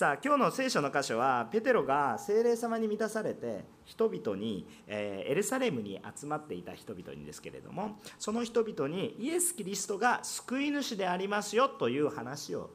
さあ今日の聖書の箇所はペテロが精霊様に満たされて人々に、えーエルサレムに集まっていた人々にですけれどもその人々にイエス・キリストが救い主でありますよという話を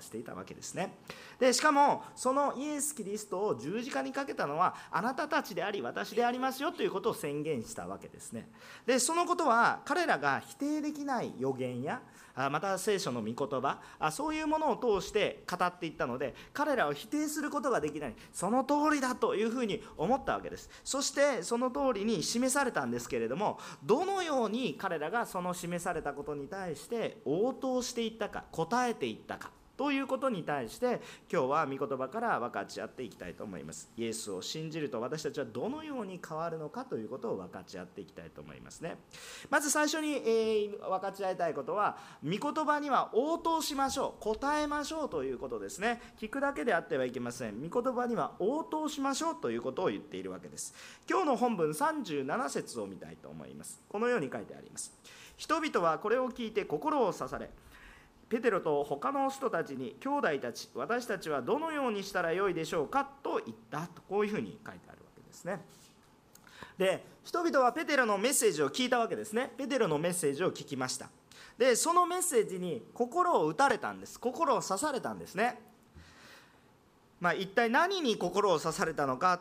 していたわけですね。でしかもそのイエス・キリストを十字架にかけたのはあなたたちであり私でありますよということを宣言したわけですね。でそのことは彼らが否定できない予言やまた聖書の御言葉あそういうものを通して語っていったので彼らを否定することができない。その通りだというふうに思ったわけです。そしてその通りに示されたんですけれどもどのように彼らがその示されたことに対して応答していったか答えていったかということに対して今日は御言葉から分かち合っていきたいと思います。イエスを信じると私たちはどのように変わるのかということを分かち合っていきたいと思いますね。まず最初に、えー分かち合いたいことは御言葉には応答しましょう答えましょうということですね。聞くだけであってはいけません。御言葉には応答しましょうということを言っているわけです。今日の本文37節を見たいと思います。このように書いてあります。人々はこれを聞いて心を刺されペテロと他の人たちに兄弟たち私たちはどのようにしたらよいでしょうかと言ったとこういうふうに書いてあるわけですね。で人々はペテロのメッセージを聞いたわけですね。ペテロのメッセージを聞きました。でそのメッセージに心を打たれたんです。心を刺されたんですね。まあ一体何に心を刺されたのか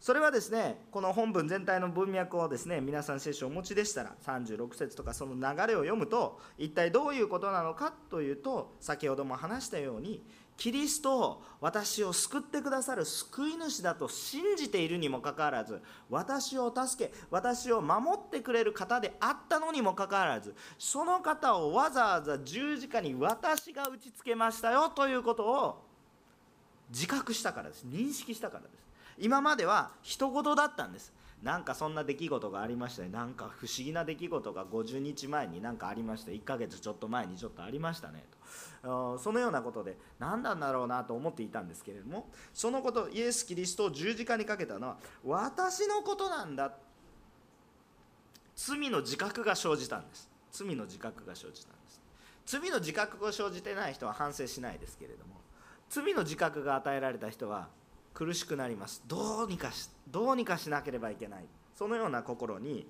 それはですねこの本文全体の文脈をですね皆さん聖書をお持ちでしたら36節とかその流れを読むと一体どういうことなのかというと先ほども話したようにキリストを私を救ってくださる救い主だと信じているにもかかわらず私を助け私を守ってくれる方であったのにもかかわらずその方をわざわざ十字架に私が打ちつけましたよということを自覚したからです認識したからです。今までは人事だったんです。なんかそんな出来事がありましたね。なんか不思議な出来事が50日前になんかありました。1ヶ月ちょっと前にちょっとありましたね。と。そのようなことで何なんだろうなと思っていたんですけれどもそのことイエス・キリストを十字架にかけたのは私のことなんだ。罪の自覚が生じたんです。罪の自覚が生じたんです。罪の自覚が生じてない人は反省しないですけれども罪の自覚が与えられた人は苦しくなります。どうにかしどうにかしなければいけない。そのような心に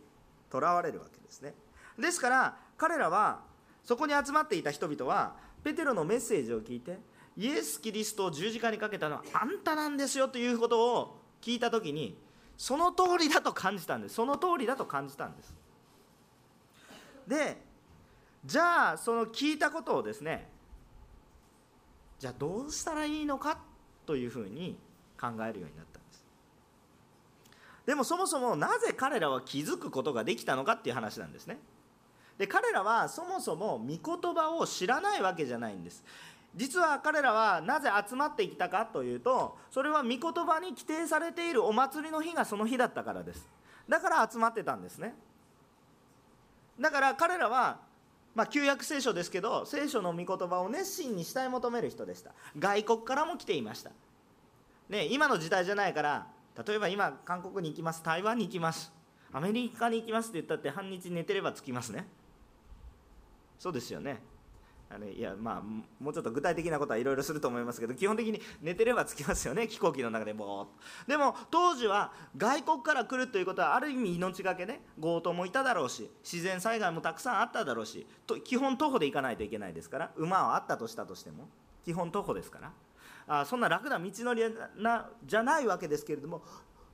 とらわれるわけですね。ですから彼らはそこに集まっていた人々はペテロのメッセージを聞いてイエス・キリストを十字架にかけたのはあんたなんですよということを聞いた時にその通りだと感じたんです。その通りだと感じたんです。でじゃあその聞いたことをですねじゃあどうしたらいいのかというふうに考えるようになったんです。でもそもそもなぜ彼らは気づくことができたのかっていう話なんですね。で彼らはそもそも御言葉を知らないわけじゃないんです。実は彼らはなぜ集まってきたかというとそれは御言葉に規定されているお祭りの日がその日だったからです。だから集まってたんですね。だから彼らはまあ、旧約聖書ですけど聖書の御言葉を熱心に慕い求める人でした。外国からも来ていました。ね、今の時代じゃないから例えば今韓国に行きます台湾に行きますアメリカに行きますって言ったって半日寝てれば着きますね。そうですよね。あのいやまあもうちょっと具体的なことはいろいろすると思いますけど基本的に寝てれば着きますよね飛行機の中でぼーっと。でも当時は外国から来るということはある意味命がけね強盗もいただろうし自然災害もたくさんあっただろうしと基本徒歩で行かないといけないですから馬はあったとしたとしても基本徒歩ですから。あそんな楽な道のりなじゃないわけですけれども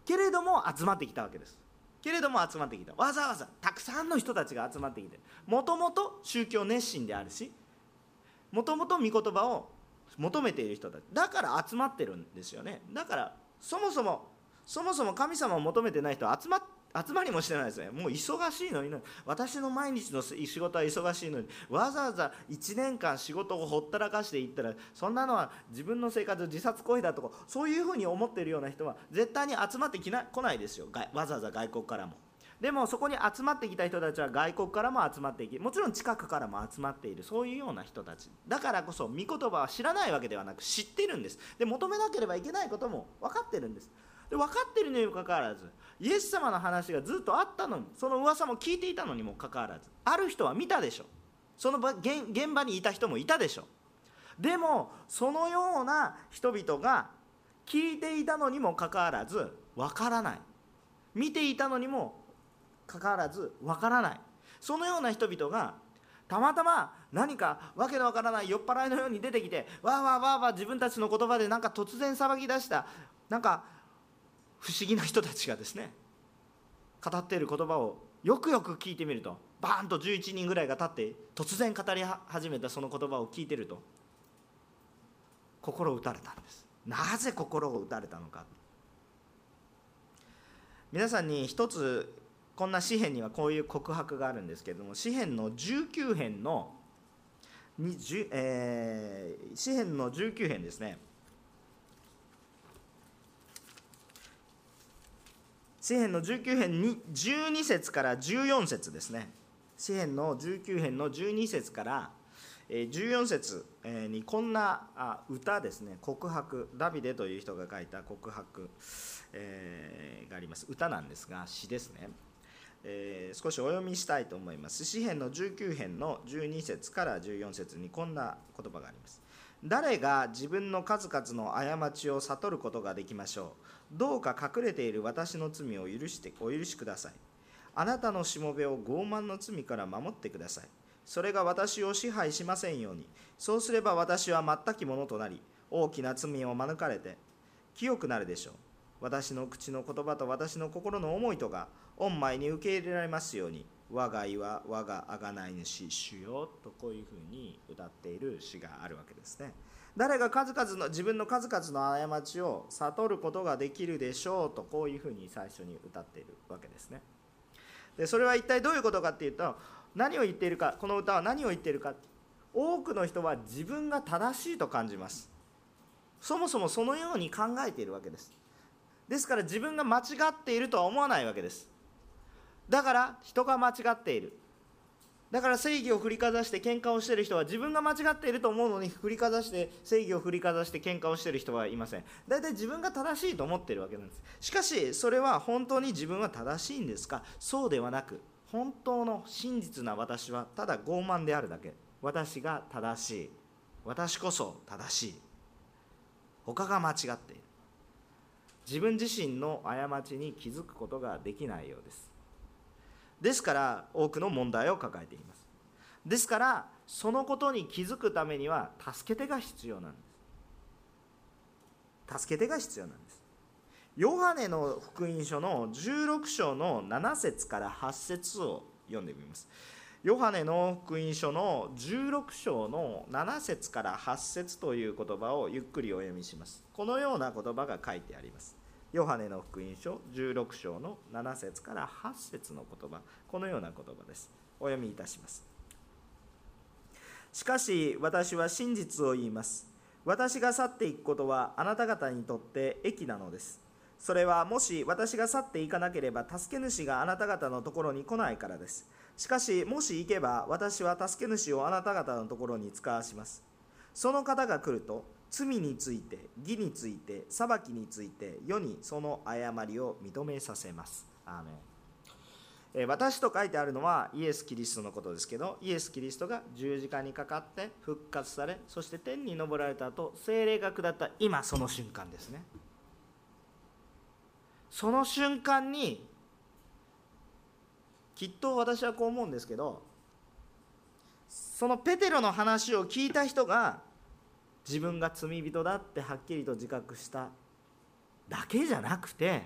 けれども集まってきたわけです。けれども集まってきた。わざわざたくさんの人たちが集まってきてもともと宗教熱心であるしもともと御言葉を求めている人たち。だから集まってるんですよね。だからそもそもそもそも神様を求めてない人は集まって集まりもしてないですねもう忙しいのに。私の毎日の仕事は忙しいのに。わざわざ1年間仕事をほったらかしていったらそんなのは自分の生活自殺行為だとかそういうふうに思ってるような人は絶対に集まってきな来ないですよ。わざわざ外国からも。でもそこに集まってきた人たちは外国からも集まっていきもちろん近くからも集まっている。そういうような人たち。だからこそ御言葉は知らないわけではなく知ってるんです。で求めなければいけないことも分かってるんです。で分かってるにもかかわらずイエス様の話がずっとあったのにその噂も聞いていたのにもかかわらずある人は見たでしょ。その現現場にいた人もいたでしょ。でもそのような人々が聞いていたのにもかかわらずわからない。見ていたのにもかかわらずわからない。そのような人々がたまたま何かわけのわからない酔っ払いのように出てきてわーわーわーわー自分たちの言葉でなんか突然騒ぎ出したなんか不思議な人たちがですね語っている言葉をよくよく聞いてみるとバーンと11人ぐらいが立って突然語り始めたその言葉を聞いてると心を打たれたんです。なぜ心を打たれたのか。皆さんに一つこんな詩篇にはこういう告白があるんですけれども詩篇の19編のえー、詩篇の19編ですね。詩篇の19編に12節から14節ですね。詩篇の19編の12節から14節にこんな歌ですね。告白。ダビデという人が書いた告白があります。歌なんですが詩ですね。少しお読みしたいと思います。詩篇の19編の12節から14節にこんな言葉があります。誰が自分の数々の過ちを悟ることができましょう。どうか隠れている私の罪を許してお許しください。あなたのしもべを傲慢の罪から守ってください。それが私を支配しませんように。そうすれば私は全きものとなり大きな罪を免れて清くなるでしょう。私の口の言葉と私の心の思いとが御前に受け入れられますように。我が意は我が贖い主主よとこういうふうに歌っている詩があるわけですね。誰が数々の自分の数々の過ちを悟ることができるでしょうとこういうふうに最初に歌っているわけですね。でそれは一体どういうことかっていうと何を言っているかこの歌は何を言っているか多くの人は自分が正しいと感じます。そもそもそのように考えているわけです。ですから自分が間違っているとは思わないわけです。だから人が間違っている。だから正義を振りかざして喧嘩をしている人は自分が間違っていると思うのに振りかざして正義を振りかざして喧嘩をしている人はいません。大体自分が正しいと思っているわけなんです。しかしそれは本当に自分は正しいんですか？そうではなく本当の真実な私はただ傲慢であるだけ。私が正しい。私こそ正しい。他が間違っている。自分自身の過ちに気づくことができないようです。ですから多くの問題を抱えています。ですからそのことに気づくためには助け手が必要なんです。助け手が必要なんです。ヨハネの福音書の16章の7節から8節を読んでみます。ヨハネの福音書の16章の7節から8節という言葉をゆっくりお読みします。このような言葉が書いてあります。ヨハネの福音書16章の7節から8節の言葉このような言葉です。お読みいたします。しかし私は真実を言います。私が去っていくことはあなた方にとって益なのです。それはもし私が去っていかなければ助け主があなた方のところに来ないからです。しかしもし行けば私は助け主をあなた方のところに使わします。その方が来ると罪について義について裁きについて世にその誤りを認めさせます。アーメン。私と書いてあるのはイエス・キリストのことですけどイエス・キリストが十字架にかかって復活されそして天に昇られた後精霊が下った今その瞬間ですね。その瞬間にきっと私はこう思うんですけどそのペテロの話を聞いた人が自分が罪人だってはっきりと自覚しただけじゃなくて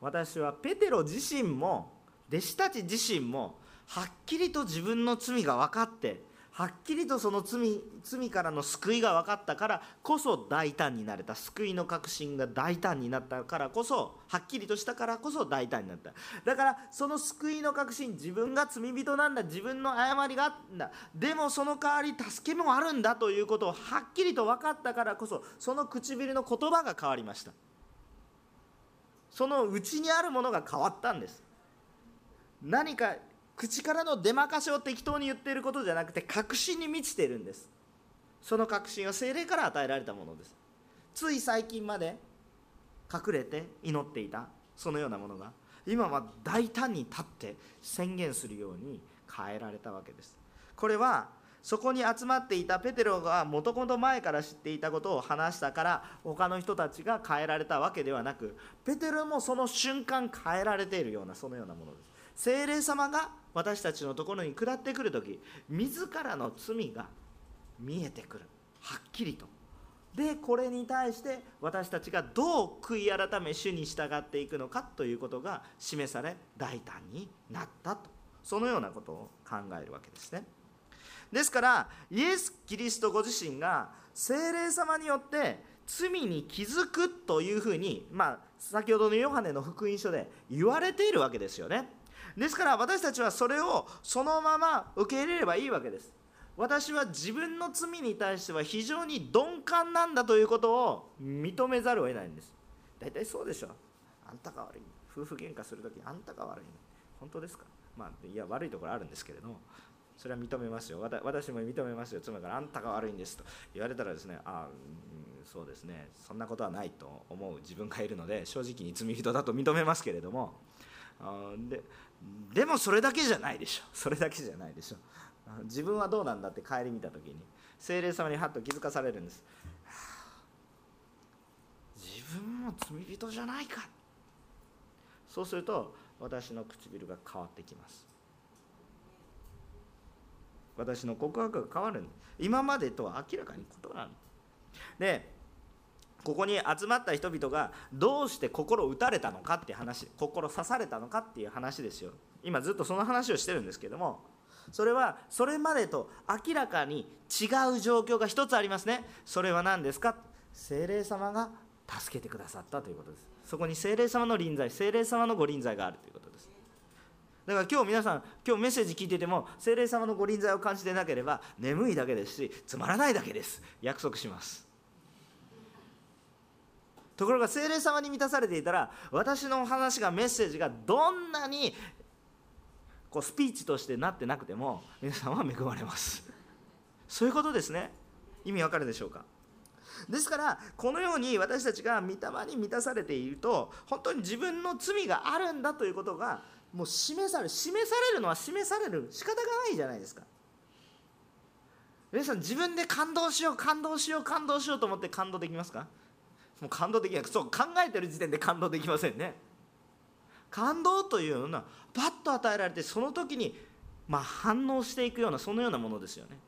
私はペテロ自身も弟子たち自身もはっきりと自分の罪が分かってはっきりとその罪罪からの救いが分かったからこそ大胆になれた救いの確信が大胆になったからこそはっきりとしたからこそ大胆になった。だからその救いの確信自分が罪人なんだ自分の誤りがあった。んだでもその代わり助けもあるんだということをはっきりと分かったからこそその唇の言葉が変わりました。その内にあるものが変わったんです。何か口からの出まかしを適当に言っていることじゃなくて確信に満ちているんです。その確信は精霊から与えられたものです。つい最近まで隠れて祈っていたそのようなものが今は大胆に立って宣言するように変えられたわけです。これはそこに集まっていたペテロがもともと前から知っていたことを話したから他の人たちが変えられたわけではなくペテロもその瞬間変えられているようなそのようなものです。精霊様が私たちのところに下ってくる時自らの罪が見えてくる。はっきりと。でこれに対して私たちがどう悔い改め主に従っていくのかということが示され大胆になったと。そのようなことを考えるわけですね。ですからイエス・キリストご自身が精霊様によって罪に気づくというふうに、まあ、先ほどのヨハネの福音書で言われているわけですよね。ですから私たちはそれをそのまま受け入れればいいわけです。私は自分の罪に対しては非常に鈍感なんだということを認めざるを得ないんです。大体そうでしょ。あんたが悪い。夫婦喧嘩するときあんたが悪い。本当ですか？まあいや悪いところあるんですけれども。それは認めますよ。私も認めますよ。妻からあんたが悪いんですと。言われたらですねああ、そうですね。そんなことはないと思う自分がいるので正直に罪人だと認めますけれども。あででもそれだけじゃないでしょ。それだけじゃないでしょ。自分はどうなんだって帰り見た時に精霊様にハッと気づかされるんです、自分も罪人じゃないか。そうすると私の唇が変わってきます。私の告白が変わるんで今までとは明らかに異なる。でここに集まった人々がどうして心打たれたのかっていう話心刺されたのかっていう話ですよ。今ずっとその話をしてるんですけどもそれはそれまでと明らかに違う状況が一つありますね。それは何ですか？精霊様が助けてくださったということです。そこに精霊様の臨在精霊様のご臨在があるということです。だから今日皆さん今日メッセージ聞いてても精霊様のご臨在を感じてなければ眠いだけですしつまらないだけです。約束します。ところが精霊様に満たされていたら私の話がメッセージがどんなにこうスピーチとしてなってなくても皆さんは恵まれます。そういうことですね。意味わかるでしょうか？ですからこのように私たちが御霊に満たされていると本当に自分の罪があるんだということがもう示される示されるのは示される仕方がないじゃないですか。皆さん自分で感動しよう感動しよう感動しようと思って感動できますか？もう感動できない。そう考えてる時点で感動できませんね。感動というのはパッと与えられてその時にまあ反応していくようなそのようなものですよね。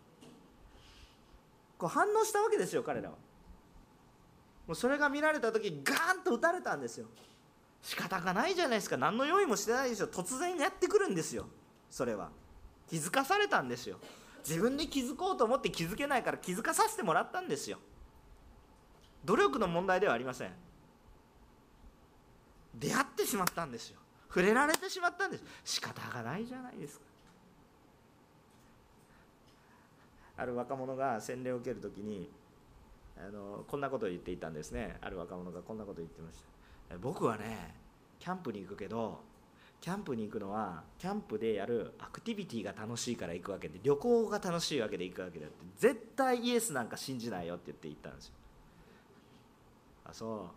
こう反応したわけですよ彼らは。もうそれが見られた時ガーンと打たれたんですよ。仕方がないじゃないですか。何の用意もしてないでしょ突然やってくるんですよ。それは。気づかされたんですよ。自分で気づこうと思って気づけないから気づかさせてもらったんですよ。努力の問題ではありません。出会ってしまったんですよ。触れられてしまったんです仕方がないじゃないですか。ある若者が洗礼を受ける時にあのこんなことを言っていたんですね。ある若者がこんなことを言ってました。僕はねキャンプに行くけどキャンプに行くのはキャンプでやるアクティビティが楽しいから行くわけで旅行が楽しいわけで行くわけでって絶対イエスなんか信じないよって言って行ったんですよ。あそ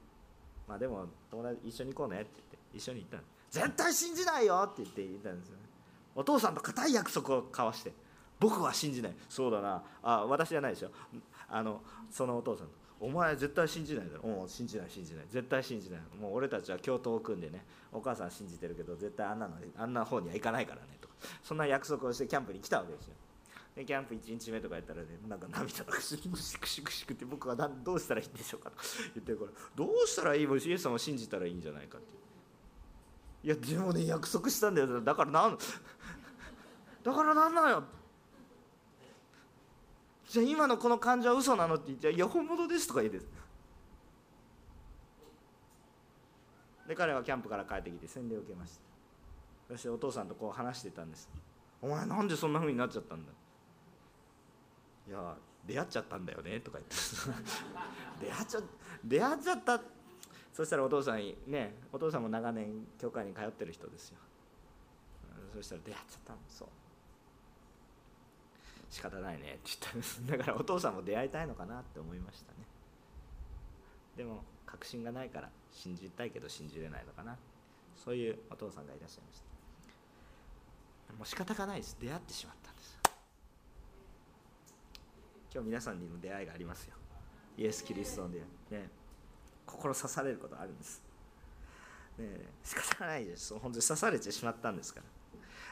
う。まあでも友達一緒に行こうねって言って一緒に行ったん絶対信じないよって言って言ったんですよ。お父さんと固い約束を交わして僕は信じないそうだな。あ私じゃないですよ。あのそのお父さんとお前絶対信じないだろもう信じない信じない。絶対信じない。もう俺たちは共闘を組んでね。お母さん信じてるけど絶対あんなのあんな方には行かないからねとか。そんな約束をしてキャンプに来たわけですよ。でキャンプ1日目とかやったらねなんか涙がクシクシクシクって僕はどうしたらいいんでしょうかと言ってるからどうしたらいいもイエス様を信じたらいいんじゃないかっていやでもね約束したんだよだからなんだからなんなのよじゃあ今のこの感情は嘘なのって言って「いや本物です」とか言うですで彼はキャンプから帰ってきて洗礼を受けましたそしてお父さんとこう話してたんです「お前なんでそんな風になっちゃったんだ?」いや出会っちゃったんだよねとか言って。出会っちゃ出会っちゃった。そしたらお父さんにねお父さんも長年教会に通ってる人ですよ。そしたら出会っちゃったの。そう。仕方ないね。って言った。んですだからお父さんも出会いたいのかなって思いましたね。でも確信がないから信じたいけど信じれないのかな。そういうお父さんがいらっしゃいました。もう仕方がないです。出会ってしまっ今日皆さんにも出会いがありますよ。イエス・キリストの出会い。ね。心刺されることあるんです。ね。仕方ないです。本当に刺されてしまったんですから。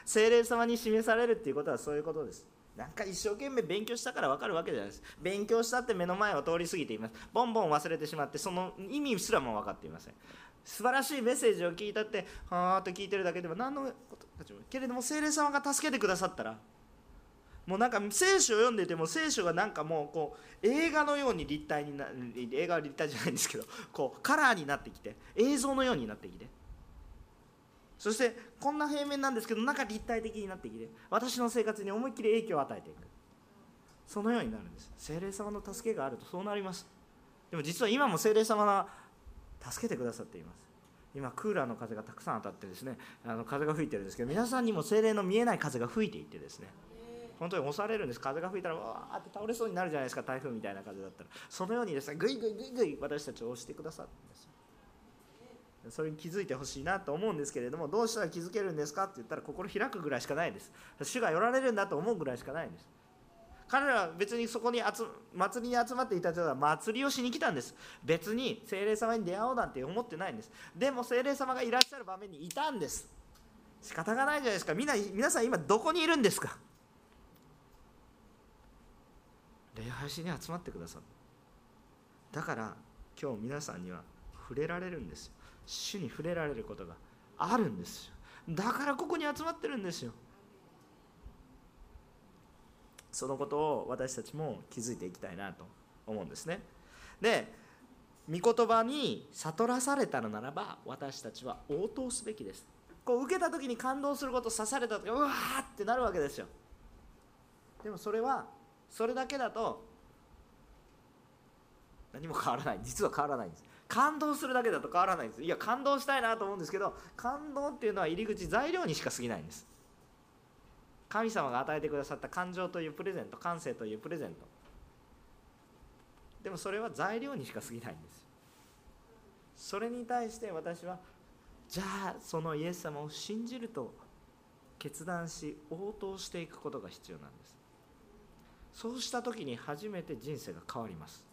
精霊様に示されるっていうことはそういうことです。なんか一生懸命勉強したから分かるわけじゃないです。勉強したって目の前を通り過ぎています。ボンボン忘れてしまってその意味すらも分かっていません。素晴らしいメッセージを聞いたってはーっと聞いてるだけでは何のことけれども精霊様が助けてくださったらもうなんか聖書を読んでても聖書がなんかもうこう映画のように立体にな映画は立体じゃないんですけどこうカラーになってきて映像のようになってきて。そしてこんな平面なんですけど中立体的になってきて私の生活に思いっきり影響を与えていく。そのようになるんです。精霊様の助けがあるとそうなります。でも実は今も精霊様が助けてくださっています。今クーラーの風がたくさん当たってですねあの風が吹いてるんですけど皆さんにも精霊の見えない風が吹いていってですね本当に押されるんです。風が吹いたらわーって倒れそうになるじゃないですか。台風みたいな風だったら。そのようにですねぐいぐいぐいぐい私たちを押してくださるんですそれに気づいてほしいなと思うんですけれどもどうしたら気づけるんですかって言ったら心開くぐらいしかないです。主が寄られるんだと思うぐらいしかないんです。彼らは別にそこに集祭りに集まっていた人は祭りをしに来たんです。別に精霊様に出会おうなんて思ってないんです。でも精霊様がいらっしゃる場面にいたんです。仕方がないじゃないですか。みんな皆さん今どこにいるんですか？礼拝しに集まってくださる。だから今日皆さんには触れられるんですよ。主に触れられることがあるんですよ。だからここに集まってるんですよ。そのことを私たちも気づいていきたいなと思うんですね。で御言葉に悟らされたのならば私たちは応答すべきです。こう受けた時に感動すること刺された時うわーってなるわけですよ。でもそれはそれだけだと何も変わらない。実は変わらないんです。感動するだけだと変わらないんです。いや感動したいなと思うんですけど感動っていうのは入り口材料にしか過ぎないんです。神様が与えてくださった感情というプレゼント感性というプレゼント。でもそれは材料にしか過ぎないんです。それに対して私はじゃあそのイエス様を信じると決断し応答していくことが必要なんです。そうした時に初めて人生が変わります。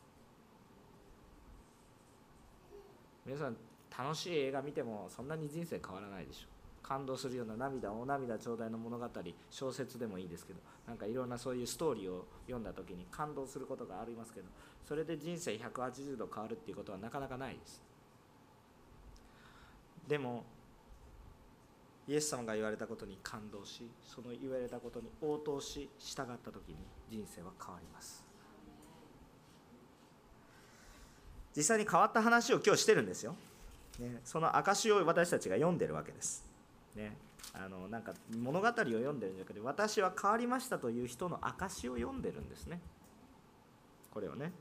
皆さん楽しい映画見てもそんなに人生変わらないでしょ。感動するような涙お涙頂戴の物語小説でもいいですけどなんかいろんなそういうストーリーを読んだ時に感動することがありますけどそれで人生180度変わるっていうことはなかなかないです。でもイエス様が言われたことに感動しその言われたことに応答し従った時に人生は変わります。実際に変わった話を今日してるんですよ、ね、その証を私たちが読んでるわけです。ね、あのなんか物語を読んでるんじゃなくて私は変わりましたという人の証を読んでるんですね。これをね。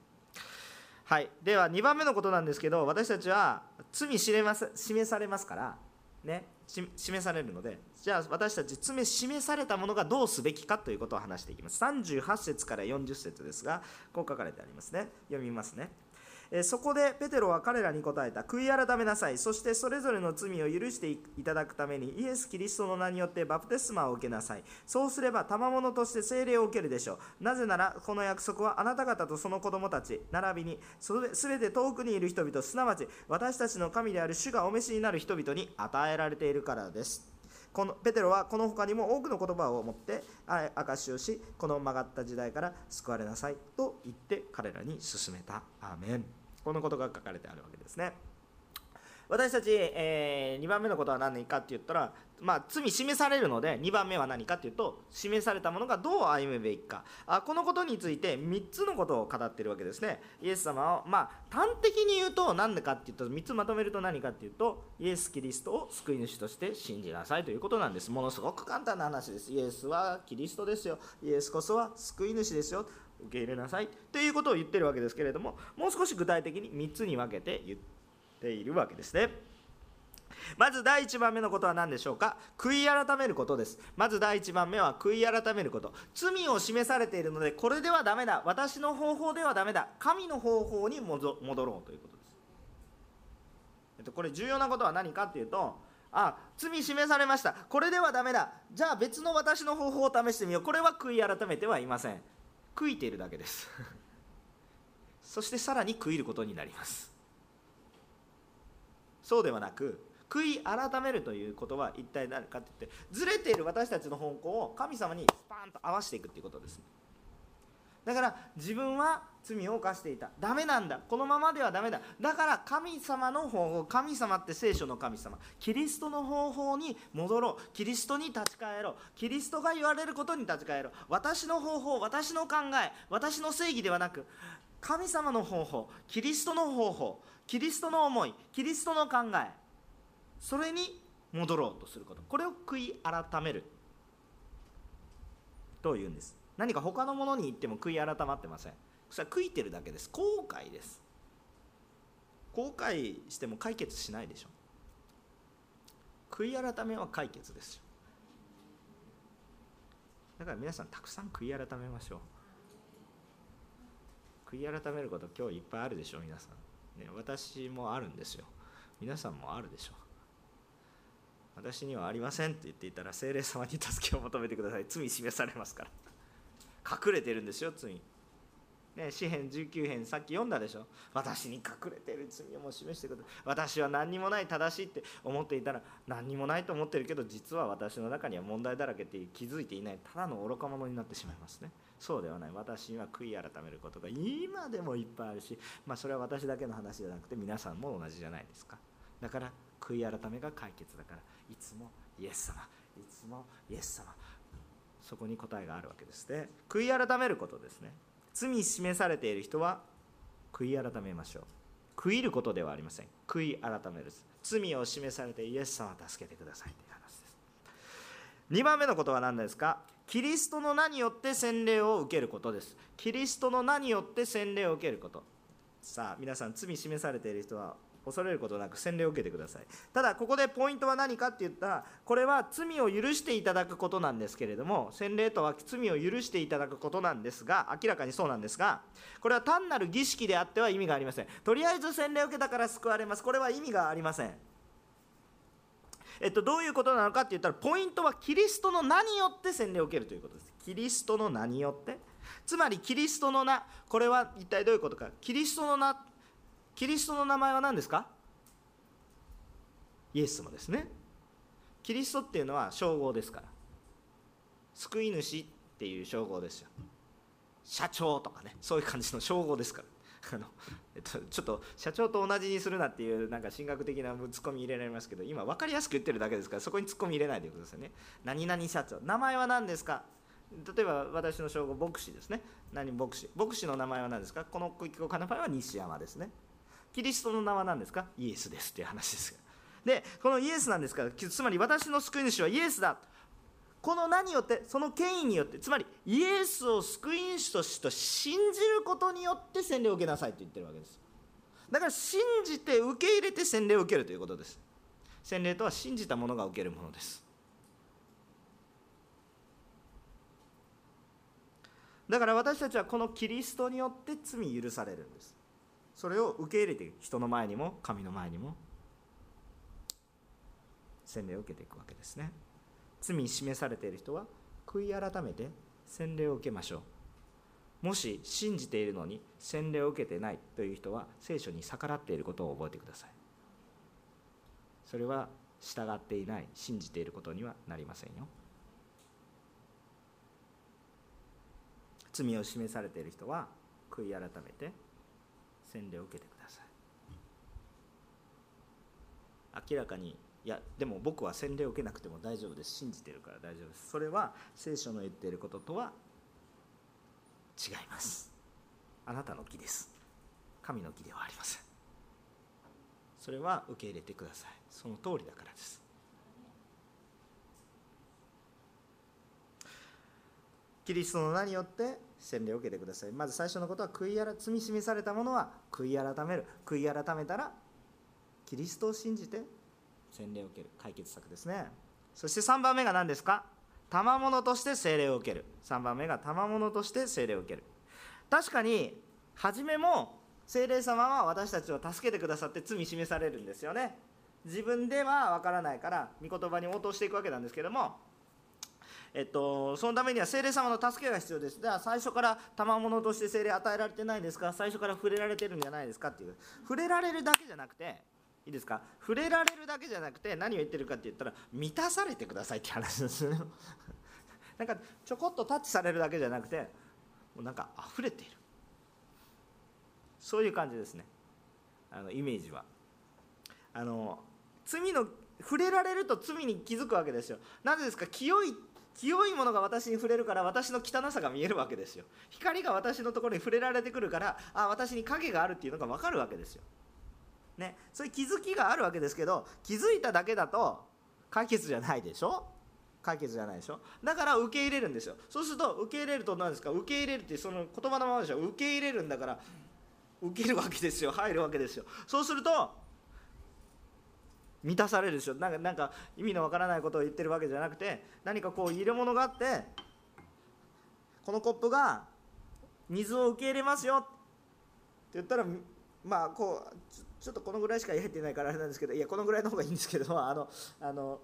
はい。では2番目のことなんですけど私たちは罪示されますからね。示されるのでじゃあ私たち罪示されたものがどうすべきかということを話していきます。38節から40節ですがこう書かれてありますね。読みますね。そこでペテロは彼らに答えた。悔い改めなさい。そしてそれぞれの罪を許していただくためにイエス・キリストの名によってバプテスマを受けなさい。そうすれば賜物として聖霊を受けるでしょう。なぜならこの約束はあなた方とその子供たち並びにすべて遠くにいる人々すなわち私たちの神である主がお召しになる人々に与えられているからです。このペテロはこの他にも多くの言葉を持って証しをしこの曲がった時代から救われなさいと言って彼らに勧めた。アーメン。このことが書かれてあるわけですね。私たち、えー、2番目のことは何かって言ったら、まあ、罪示されるので2番目は何かっていうと示されたものがどう歩むべきか。あこのことについて3つのことを語ってるわけですね。イエス様を、まあ、端的に言うと何でかっていうと3つまとめると何かっていうとイエス・キリストを救い主として信じなさいということなんです。ものすごく簡単な話です。イエスはキリストですよ。イエスこそは救い主ですよ。受け入れなさい。ということを言ってるわけですけれどももう少し具体的に3つに分けて言っているわけですね。まず第1番目のことは何でしょうか？悔い改めることです。まず第1番目は悔い改めること。罪を示されているのでこれではダメだ。私の方法ではダメだ。神の方法に戻ろうということです、えっと、これ重要なことは何かっていうとあ罪示されました。これではダメだ。じゃあ別の私の方法を試してみよう。これは悔い改めてはいません。悔いているだけです。そしてさらに悔いることになります。そうではなく悔い改めるということは一体何かって言ってずれている私たちの方向を神様にスパンと合わせていくっていうことです。だから自分は罪を犯していた。ダメなんだ。このままではダメだ。だから神様の方法神様って聖書の神様。キリストの方法に戻ろう。キリストに立ち返ろう。キリストが言われることに立ち返ろう。私の方法私の考え私の正義ではなく神様の方法キリストの方法キリストの思いキリストの考えそれに戻ろうとすること。これを悔い改めるというんです。何か他のものに言っても悔い改まってません。それは悔いてるだけです。後悔です。後悔しても解決しないでしょ。悔い改めは解決ですよ。だから皆さんたくさん悔い改めましょう。悔い改めること今日いっぱいあるでしょ皆さん、ね、私もあるんですよ。皆さんもあるでしょ。私にはありませんって言っていたら精霊様に助けを求めてください。罪示されますから。隠れてるんですよ罪。ね、詩編19編さっき読んだでしょ。私に隠れてる罪をもう示してください。私は何にもない正しいって思っていたら何にもないと思ってるけど実は私の中には問題だらけって気づいていない。ただの愚か者になってしまいますね。そうではない。私には悔い改めることが今でもいっぱいあるし、まあ、それは私だけの話じゃなくて皆さんも同じじゃないですか。だから悔い改めが解決だからいつもイエス様いつもイエス様。そこに答えがあるわけですね。悔い改めることですね。罪示されている人は悔い改めましょう。悔いることではありません。悔い改める罪を示されてイエス様助けてくださいという話です。2番目のことは何ですか？キリストの名によって洗礼を受けることです。キリストの名によって洗礼を受けること。さあ皆さん罪示されている人は恐れることなく洗礼を受けてください。ただここでポイントは何かって言ったらこれは罪を許していただくことなんですけれども洗礼とは罪を許していただくことなんですが明らかにそうなんですがこれは単なる儀式であっては意味がありません。とりあえず洗礼を受けたから救われます。これは意味がありません。えっと、どういうことなのかって言ったらポイントはキリストの名によって洗礼を受けるということです。キリストの名によって。つまりキリストの名これは一体どういうことか。キリストの名キリストの名前は何ですか？イエス様ですね。キリストっていうのは称号ですから。救い主っていう称号ですよ。社長とかね。そういう感じの称号ですから。あの、えっと、ちょっと社長と同じにするなっていうなんか神学的なツッコミ入れられますけど今分かりやすく言ってるだけですからそこにツッコミ入れないでくださいね。何々社長。名前は何ですか？例えば私の称号牧師ですね。何牧師？牧師の名前は何ですか？このクイックカナパイは西山ですね。キリストの名は何ですか？イエスですっていう話です。でこのイエスなんですからつまり私の救い主はイエスだ。この名によってその権威によってつまりイエスを救い主として信じることによって洗礼を受けなさいと言ってるわけです。だから信じて受け入れて洗礼を受けるということです。洗礼とは信じた者が受けるものです。だから私たちはこのキリストによって罪許されるんです。それを受け入れて人の前にも神の前にも洗礼を受けていくわけですね。罪に示されている人は悔い改めて洗礼を受けましょう。もし信じているのに洗礼を受けてないという人は聖書に逆らっていることを覚えてください。それは従っていない信じていることにはなりませんよ。罪を示されている人は悔い改めて洗礼を受けてください明らかにいやでも僕は洗礼を受けなくても大丈夫です。信じてるから大丈夫です。それは聖書の言っていることとは違います。あなたの木です。神の木ではありません。それは受け入れてください。その通りだからです。キリストの名によって洗礼を受けてください。まず最初のことは悔い改罪示されたものは悔い改める。悔い改めたらキリストを信じて洗礼を受ける。解決策ですね。そして3番目が何ですか？賜物として聖霊を受ける。3番目が賜物として聖霊を受ける。確かに初めも聖霊様は私たちを助けてくださって罪示されるんですよね。自分では分からないから御言葉に応答していくわけなんですけどもえっと、そのためには精霊様の助けが必要です。では最初から賜物として精霊与えられてないんですか？最初から触れられてるんじゃないですかっていう。触れられるだけじゃなくていいですか？触れられるだけじゃなくて何を言ってるかって言ったら満たされてくださいって話ですね。なんかちょこっとタッチされるだけじゃなくてもうなんか溢れている。そういう感じですね。あのイメージは。あの罪の触れられると罪に気づくわけですよ。なぜですか？清い清いものが私に触れるから私の汚さが見えるわけですよ。光が私のところに触れられてくるからあ私に影があるっていうのが分かるわけですよ。ね。そういう気づきがあるわけですけど気づいただけだと解決じゃないでしょ？解決じゃないでしょ？だから受け入れるんですよ。そうすると受け入れると何ですか？受け入れるってその言葉のままでしょ。受け入れるんだから受けるわけですよ。入るわけですよ。そうすると満たされるでしょ。なんかなんか意味のわからないことを言ってるわけじゃなくて何かこう入れ物があってこのコップが水を受け入れますよ。って言ったらまあこうちょっとこのぐらいしか入ってないからあれなんですけどいやこのぐらいの方がいいんですけど あのあの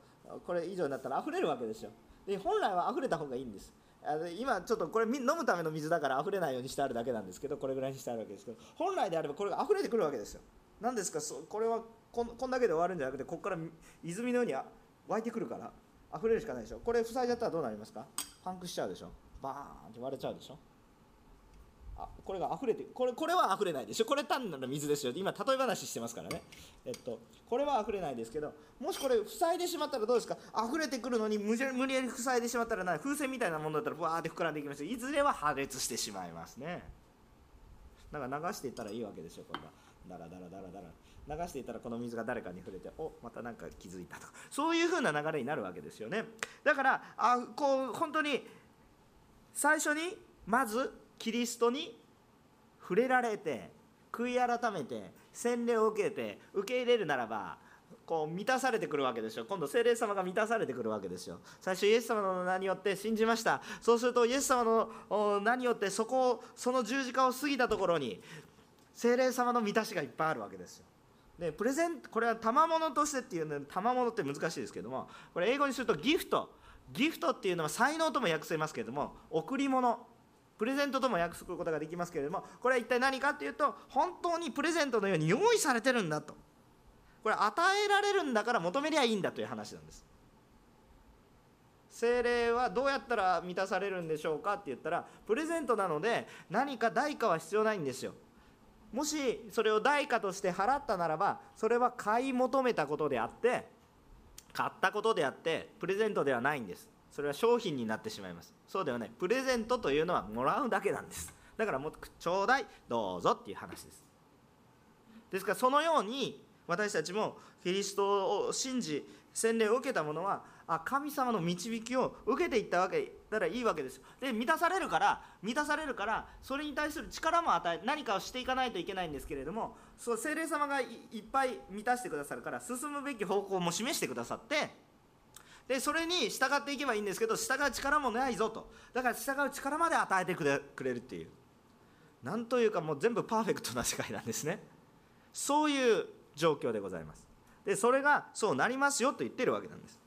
これ以上になったら溢れるわけですよ。で本来は溢れた方がいいんです。あの今ちょっとこれ飲むための水だから溢れないようにしてあるだけなんですけどこれぐらいにしてあるわけですけど本来であればこれが溢れてくるわけですよ。何ですか？そこれはこんこんだけで終わるんじゃなくてここから泉のように湧いてくるから溢れるしかないでしょ。これ塞いじゃったらどうなりますか？パンクしちゃうでしょ。バーンって割れちゃうでしょ。あこれが溢れてこれこれは溢れないでしょ。これ単なる水ですよ。今例え話してますからね。えっとこれは溢れないですけどもしこれ塞いでしまったらどうですか？溢れてくるのに無理やり塞いでしまったらな風船みたいなものだったらふわーって膨らんでいきますいずれは破裂してしまいますね。だから流していったらいいわけですよこれはダラダラダラダラ。流していたらこの水が誰かに触れておまた何か気づいたとか。そういう風な流れになるわけですよね。だからあこう本当に最初にまずキリストに触れられて悔い改めて洗礼を受けて受け入れるならばこう満たされてくるわけですよ。今度聖霊様が満たされてくるわけですよ。最初イエス様の名によって信じました。そうするとイエス様の名によってそこをその十字架を過ぎたところに聖霊様の満たしがいっぱいあるわけですよ。でプレゼントこれは賜物としてっていうのは賜物って難しいですけどもこれ英語にするとギフトギフトっていうのは才能とも訳せますけれども贈り物。プレゼントとも訳すことができますけれどもこれは一体何かっていうと本当にプレゼントのように用意されてるんだと。これ与えられるんだから求めりゃいいんだという話なんです。精霊はどうやったら満たされるんでしょうかって言ったらプレゼントなので何か代価は必要ないんですよ。もしそれを代価として払ったならばそれは買い求めたことであって買ったことであってプレゼントではないんです。それは商品になってしまいます。そうではない。プレゼントというのはもらうだけなんです。だからもうちょうだいどうぞっていう話です。ですからそのように私たちもキリストを信じ洗礼を受けた者はあ神様の導きを受けていったわけならいいわけですで満たされるから満たされるからそれに対する力も与え何かをしていかないといけないんですけれどもそう精霊様がいっぱい満たしてくださるから進むべき方向も示してくださってでそれに従っていけばいいんですけど従う力もないぞと。だから従う力まで与えてくれくれるっていう。なんというかもう全部パーフェクトな世界なんですね。そういう状況でございます。でそれがそうなりますよと言ってるわけなんです。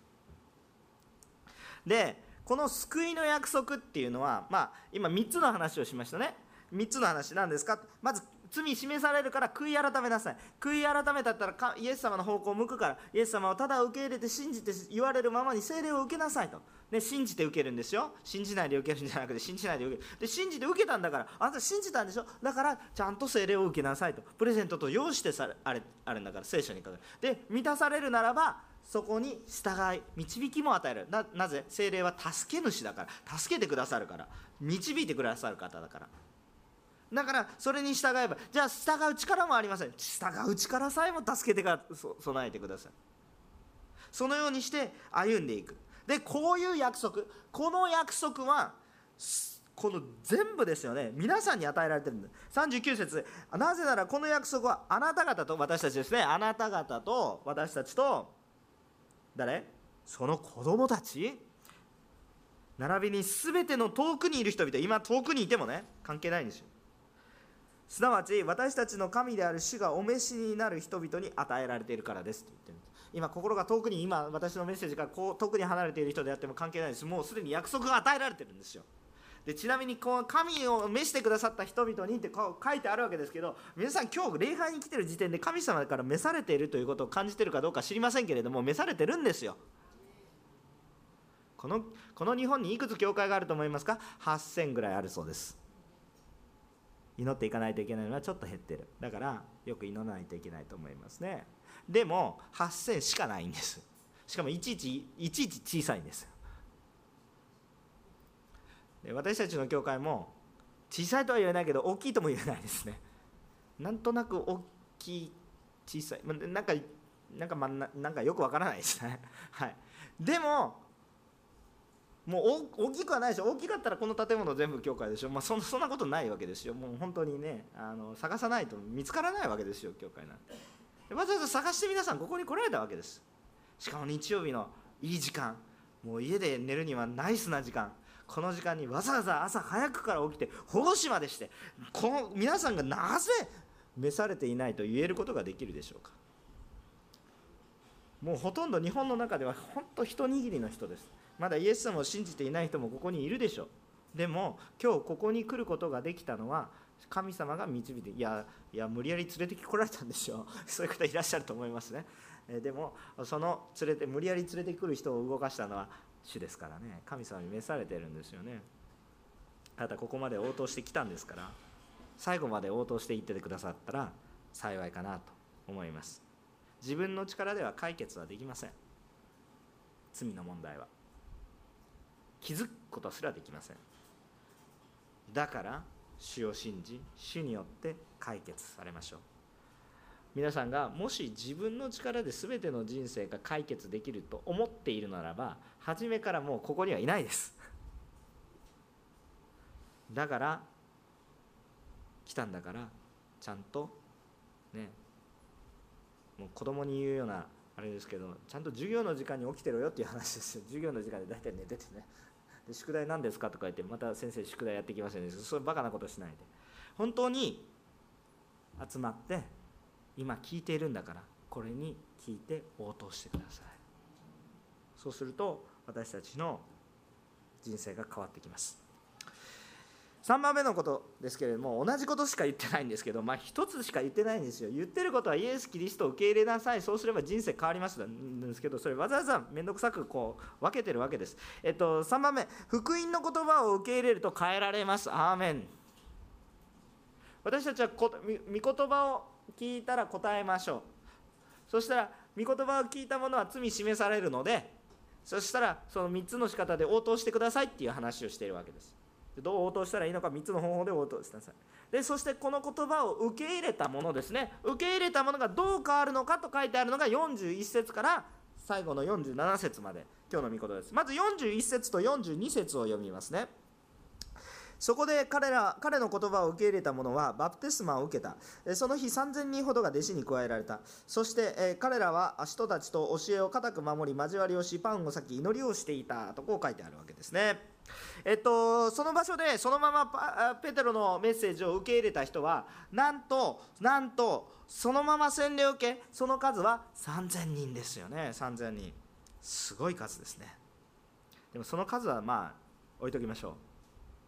でこの救いの約束っていうのは、まあ、今3つの話をしましたね。3つの話なんですか？まず罪示されるから悔い改めなさい。悔い改めたったらイエス様の方向を向くからイエス様をただ受け入れて信じて言われるままに聖霊を受けなさいと、ね、信じて受けるんですよ。信じないで受けるんじゃなくて信じないで受ける。で信じて受けたんだからあなた信じたんでしょ？だからちゃんと聖霊を受けなさいと。プレゼントと用意してされあれあるんだから聖書に書かれで満たされるならばそこに従い導きも与える。なぜ？精霊は助け主だから。助けてくださるから。導いてくださる方だから。だからそれに従えばじゃあ従う力もありません。従う力さえも助けてから備えてください。そのようにして歩んでいく。でこういう約束。この約束はこの全部ですよね。皆さんに与えられてるんだ。39節。なぜならこの約束はあなた方と私たちですね。あなた方と私たちと誰？その子供たち？並びに全ての遠くにいる人々今遠くにいてもね関係ないんですよ。すなわち私たちの神である主がお召しになる人々に与えられているからです。と言ってる今心が遠くに今私のメッセージからこう遠くに離れている人であっても関係ないです。もうすでに約束が与えられてるんですよ。でちなみにこう神を召してくださった人々にって書いてあるわけですけど皆さん今日礼拝に来てる時点で神様から召されているということを感じてるかどうか知りませんけれども召されてるんですよ。このこの日本にいくつ教会があると思いますか？8000ぐらいあるそうです。祈っていかないといけないのはちょっと減ってる。だからよく祈らないといけないと思いますね。でも8000しかないんです。しかもいちいちいちいち小さいんです。で私たちの教会も小さいとは言えないけど大きいとも言えないですね。なんとなく大きい小さい。なんかなんかまなんかよくわからないですね。はい。でももう大きくはないでしょ。大きかったらこの建物全部教会でしょ、まあ、そそんなことないわけですよ。もう本当にねあの探さないと見つからないわけですよ教会なんて。わざわざ探して皆さんここに来られたわけです。しかも日曜日のいい時間。もう家で寝るにはナイスな時間。この時間にわざわざ朝早くから起きて保護司までしてこの皆さんがなぜ召されていないと言えることができるでしょうか？もうほとんど日本の中では本当一握りの人です。まだイエス様を信じていない人もここにいるでしょう。でも今日ここに来ることができたのは神様が導いていやいや無理やり連れてこられたんですよ そういう方いらっしゃると思いますね。でもその連れて無理やり連れてくる人を動かしたのは主ですからね。神様に召されてるんですよね。あなたここまで応答してきたんですから最後まで応答していっててくださったら幸いかなと思います。自分の力では解決はできません。罪の問題は。気づくことすらできません。だから主を信じ主によって解決されましょう。皆さんがもし自分の力で全ての人生が解決できると思っているならば初めからもうここにはいないです。だから来たんだからちゃんとねもう子供に言うようなあれですけどちゃんと授業の時間に起きてろよっていう 話ですよ。授業の時間で大体寝ててね。で宿題何ですかとか言ってまた先生宿題やってきませんでそういうバカなことしないで。本当に集まって今聞いているんだからこれに聞いて応答してください。そうすると私たちの人生が変わってきます。3番目のことですけれども同じことしか言ってないんですけど、まあ、1つしか言ってないんですよ。言ってることはイエス・キリストを受け入れなさい。そうすれば人生変わりますなんですけどそれわざわざ面倒くさくこう分けてるわけです、えっと、3番目。福音の言葉を受け入れると変えられます。アーメン。私たちはこ御言葉を聞いたら答えましょう。そしたら御言葉を聞いたものは罪示されるのでそしたらその3つの仕方で応答してくださいっていう話をしているわけです。どう応答したらいいのか3つの方法で応答してください。でそしてこの言葉を受け入れたものですね。受け入れたものがどう変わるのかと書いてあるのが41節から最後の47節まで今日の御言葉です。まず41節と42節を読みますね。そこで彼ら彼の言葉を受け入れた者はバプテスマを受けた。その日3000人ほどが弟子に加えられた。そして彼らは人たちと教えを固く守り交わりをしパンを裂き祈りをしていたとこう書いてあるわけですね。えっと、その場所でそのままペテロのメッセージを受け入れた人はなんとなんとそのまま洗礼を受けその数は3000人ですよね。3000人。すごい数ですね。でもその数はまあ置いときましょう。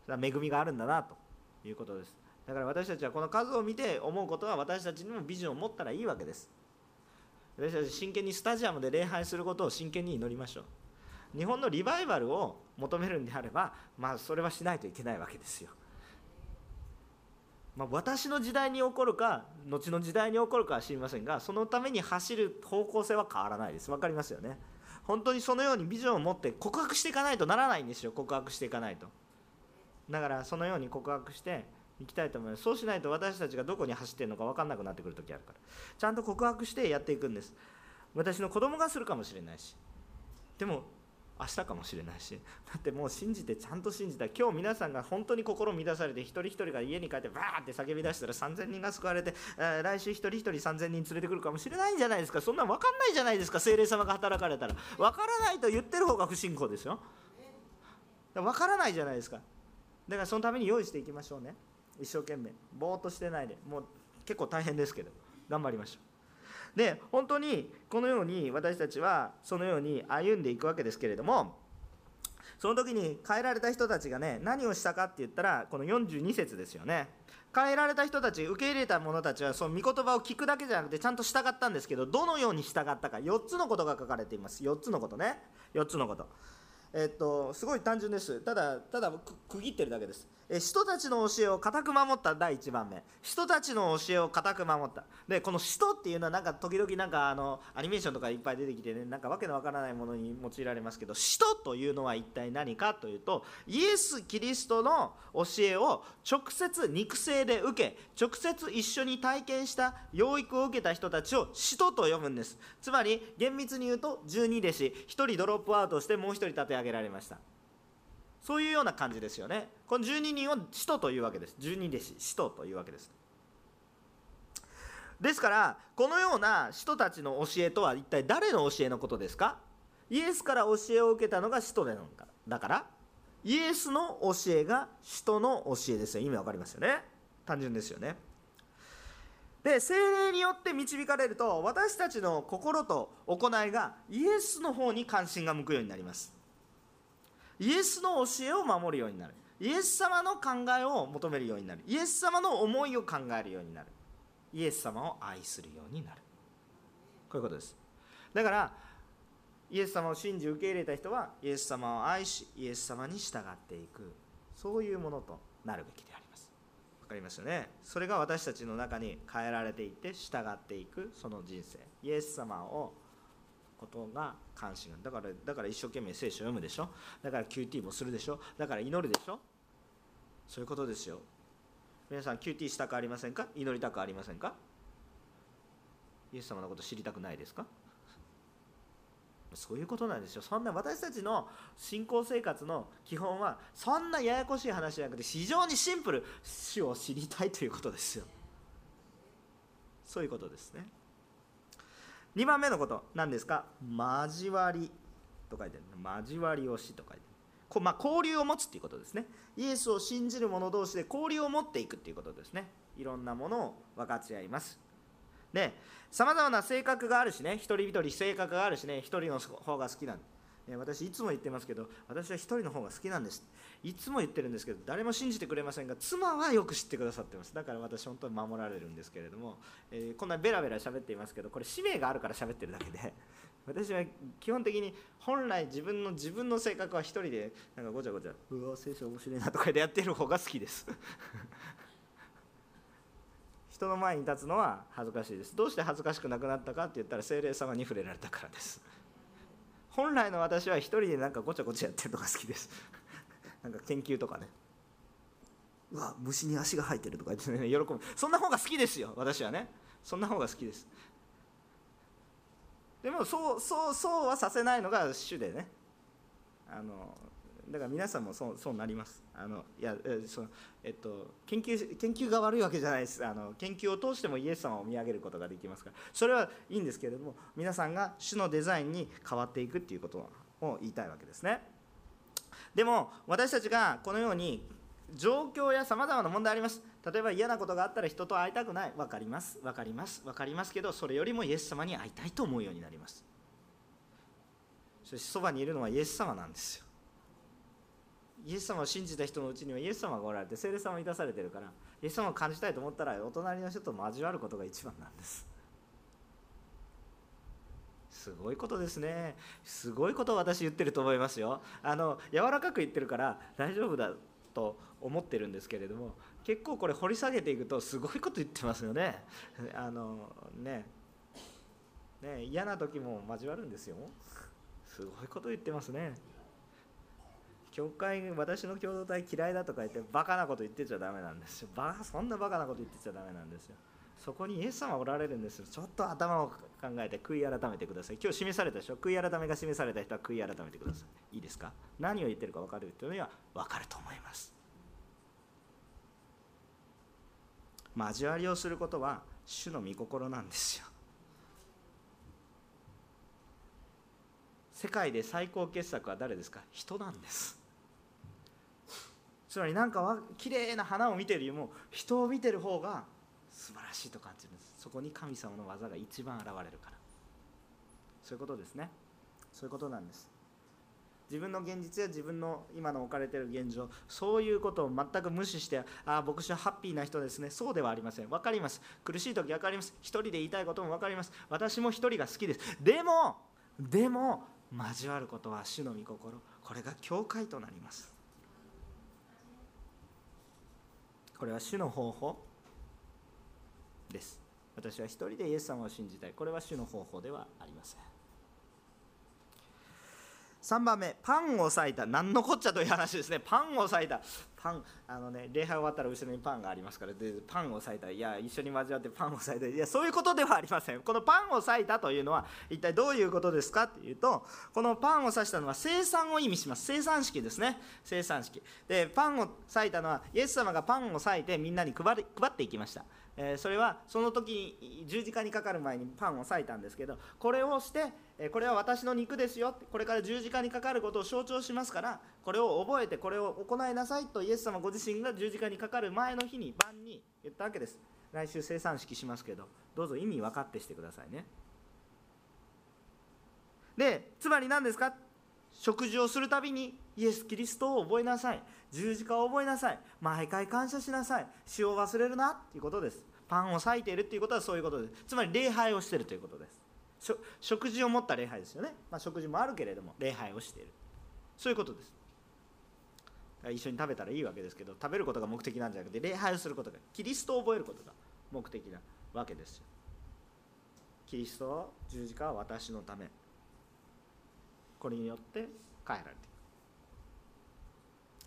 恵みがあるんだなということです。だから私たちはこの数を見て思うことは私たちにもビジョンを持ったらいいわけです。私たち真剣にスタジアムで礼拝することを真剣に祈りましょう。日本のリバイバルを求めるんであればまあそれはしないといけないわけですよ。まあ、私の時代に起こるか後の時代に起こるかは知りませんがそのために走る方向性は変わらないです。分かりますよね。本当にそのようにビジョンを持って告白していかないとならないんですよ。告白していかないと。だからそのように告白していきたいと思います。そうしないと私たちがどこに走ってるのか分かんなくなってくる時あるから。ちゃんと告白してやっていくんです。私の子供がするかもしれないし。でも明日かもしれないし。だってもう信じてちゃんと信じた。今日皆さんが本当に心乱されて一人一人が家に帰ってバーって叫び出したら3000人が救われて、来週一人一人3000人連れてくるかもしれないんじゃないですか。そんな分かんないじゃないですか。精霊様が働かれたら。分からないと言ってる方が不信仰ですよ。分からないじゃないですか。だからそのために用意していきましょうね。一生懸命。ぼーっとしてないで。もう結構大変ですけど。頑張りましょう。で本当にこのように私たちはそのように歩んでいくわけですけれどもその時に変えられた人たちがね何をしたかって言ったらこの42節ですよね。変えられた人たち受け入れた者たちはその御言葉を聞くだけじゃなくてちゃんと従ったんですけどどのように従ったか。4つのことが書かれています。4つのことね。4つのこと。えっとすごい単純です。ただただ区切ってるだけです。え人たちの教えを固く守った第1番目。人たちの教えを固く守った。でこの人っていうのはなんか時々なんかあのアニメーションとかいっぱい出てきてねなんかわけのわからないものに用いられますけど人というのは一体何かというとイエス・キリストの教えを直接肉声で受け直接一緒に体験した養育を受けた人たちを使徒と呼ぶんです。つまり厳密に言うと12弟子1人ドロップアウトしてもう1人立て上げげられました。そういうような感じですよね。この12人を使徒というわけです。12弟子使徒というわけです。ですからこのような人たちの教えとは一体誰の教えのことですか？イエスから教えを受けたのが使徒なのか？だからイエスの教えが使徒の教えですよ。意味わかりますよね？単純ですよね。で精霊によって導かれると私たちの心と行いがイエスの方に関心が向くようになります。イエスの教えを守るようになる。イエス様の考えを求めるようになる。イエス様の思いを考えるようになる。イエス様を愛するようになる。こういうことです。だからイエス様を信じ受け入れた人はイエス様を愛しイエス様に従っていく。そういうものとなるべきであります。わかりますよね？それが私たちの中に変えられていって従っていくその人生。イエス様をことが関心がだ。からだから一生懸命聖書を読むでしょ。だから QT もするでしょ。だから祈るでしょ。そういうことですよ。皆さん QT したくありませんか？祈りたくありませんか？イエス様のこと知りたくないですか？そういうことなんですよ。そんな私たちの信仰生活の基本はそんなややこしい話じゃなくて非常にシンプル。死を知りたいということですよ。そういうことですね。2番目のこと何ですか？交わりと書いてある。交わりをしと書いてある。こまあ、交流を持つっていうことですね。イエスを信じる者同士で交流を持っていくっていうことですね。いろんなものを分かち合います。でさまざまな性格があるしね。一人一人性格があるしね。一人の方が好きなん私いつも言ってますけど私は一人の方が好きなんです。いつも言ってるんですけど誰も信じてくれませんが妻はよく知ってくださってます。だから私本当に守られるんですけれども、えー、こんなベラベラ喋っていますけどこれ使命があるから喋ってるだけで 私は基本的に本来自分の自分の性格は一人でなんかごちゃごちゃうわ聖書面白いなとかでやってる方が好きです。人の前に立つのは恥ずかしいです。どうして恥ずかしくなくなったかって言ったら精霊様に触れられたからです。本来の私は一人でなんかごちゃごちゃやってるのが好きです。なんか研究とかね。うわ虫に足が生えてるとか言ってね喜ぶ。そんな方が好きですよ私はね。そんな方が好きです。でもそうそうそうはさせないのが主でね。あのだから皆さんもそうそうなります。あのいやその、えっと、研究研究が悪いわけじゃないです。あの研究を通してもイエス様を見上げることができますから。それはいいんですけれども皆さんが主のデザインに変わっていくっていうことを言いたいわけですね。でも私たちがこのように状況やさまざまな問題あります。例えば嫌なことがあったら人と会いたくない。分かります。分かります。分かりますけどそれよりもイエス様に会いたいと思うようになります。そしてそばにいるのはイエス様なんですよ。イエス様を信じた人のうちにはイエス様がおられて聖霊様を満たされてるからイエス様を感じたいと思ったらお隣の人と交わることが一番なんです。すごいことですね。すごいことを私言ってると思いますよ。あの柔らかく言ってるから大丈夫だと思ってるんですけれども結構これ掘り下げていくとすごいこと言ってますよね。あのね。ね嫌な時も交わるんですよ。すごいこと言ってますね。教会私の共同体嫌いだとか言ってバカなこと言ってちゃダメなんですよ。バそんなバカなこと言ってちゃダメなんですよ。そこにイエス様おられるんですよ。ちょっと頭を考えて悔い改めてください。今日示されたでしょ？悔い改めが示された人は悔い改めてください。いいですか？何を言ってるか分かる人には分かると思います。交わりをすることは主の御心なんですよ。世界で最高傑作は誰ですか？人なんです。つまり何かは綺麗な花を見てるよりも人を見てる方が素晴らしいと感じる。んですそこに神様の技が一番現れるから。そういうことですね。そういうことなんです。自分の現実や自分の今の置かれている現状そういうことを全く無視してああ牧師はハッピーな人ですね。そうではありません。分かります。苦しい時分かります。一人で言いたいことも分かります。私も一人が好きです。でもでも交わることは主の御心。これが教会となります。これは主の方法です。私は一人でイエス様を信じたい。これは主の方法ではありません。3番目パンを裂いた。何のこっちゃという話ですね。パンを裂いた。パンあのね礼拝終わったら後ろにパンがありますから。でパンを裂いた。いや一緒に交わってパンを裂いた。いやそういうことではありません。このパンを裂いたというのは一体どういうことですかというとこのパンを裂したのは生産を意味します。生産式ですね。生産式。でパンを裂いたのはイエス様がパンを裂いてみんなに配り配っていきました。えそれはその時に十字架にかかる前にパンを裂いたんですけどこれをしてえこれは私の肉ですよ。これから十字架にかかることを象徴しますからこれを覚えてこれを行いなさいとイエス様ご自身が十字架にかかる前の日に晩に言ったわけです。来週生産式しますけどどうぞ意味分かってしてくださいね。でつまり何ですか？食事をするたびにイエス・キリストを覚えなさい。十字架を覚えなさい。毎回感謝しなさい。死を忘れるな。っていうことです。パンを裂いているっていうことはそういうことです。つまり礼拝をしているということです。食事を持った礼拝ですよね、まあ、食事もあるけれども礼拝をしている。そういうことです。一緒に食べたらいいわけですけど食べることが目的なんじゃなくて礼拝をすることがキリストを覚えることが目的なわけですよ。キリスト十字架は私のため。これによって変えられている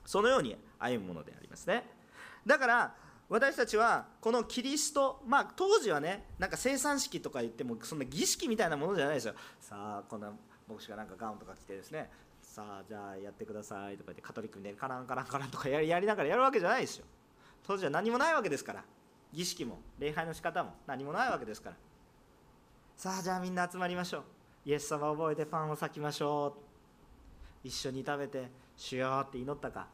そのように歩むものでありますね。だから私たちはこのキリストまあ当時はねなんか生産式とか言ってもそんな儀式みたいなものじゃないですよ。さあこんな牧師がなんかガウンとか着てですねさあじゃあやってくださいとか言ってカトリックみたいにカランカランカランとかやりやりながらやるわけじゃないですよ。当時は何もないわけですから。儀式も礼拝の仕方も何もないわけですから。さあじゃあみんな集まりましょう。イエス様を覚えてパンを裂きましょう。一緒に食べて主よって祈ったか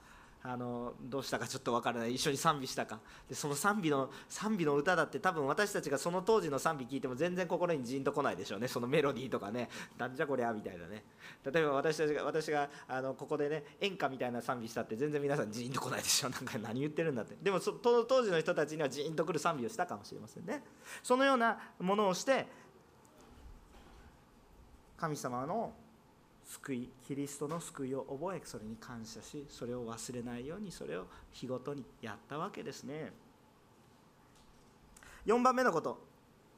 あのどうしたかちょっと分からない一緒に賛美したか。でその賛美の賛美の歌だって多分私たちがその当時の賛美聞いても全然心にじんとこないでしょうね。そのメロディーとかね。なんじゃこりゃみたいなね。例えば私たちが私があのここでね演歌みたいな賛美したって全然皆さんじんとこないでしょなんか何言ってるんだって。でもその当時の人たちにはじんとくる賛美をしたかもしれませんね。そのようなものをして神様の救いキリストの救いを覚えそれに感謝しそれを忘れないようにそれを日ごとにやったわけですね。4番目のこと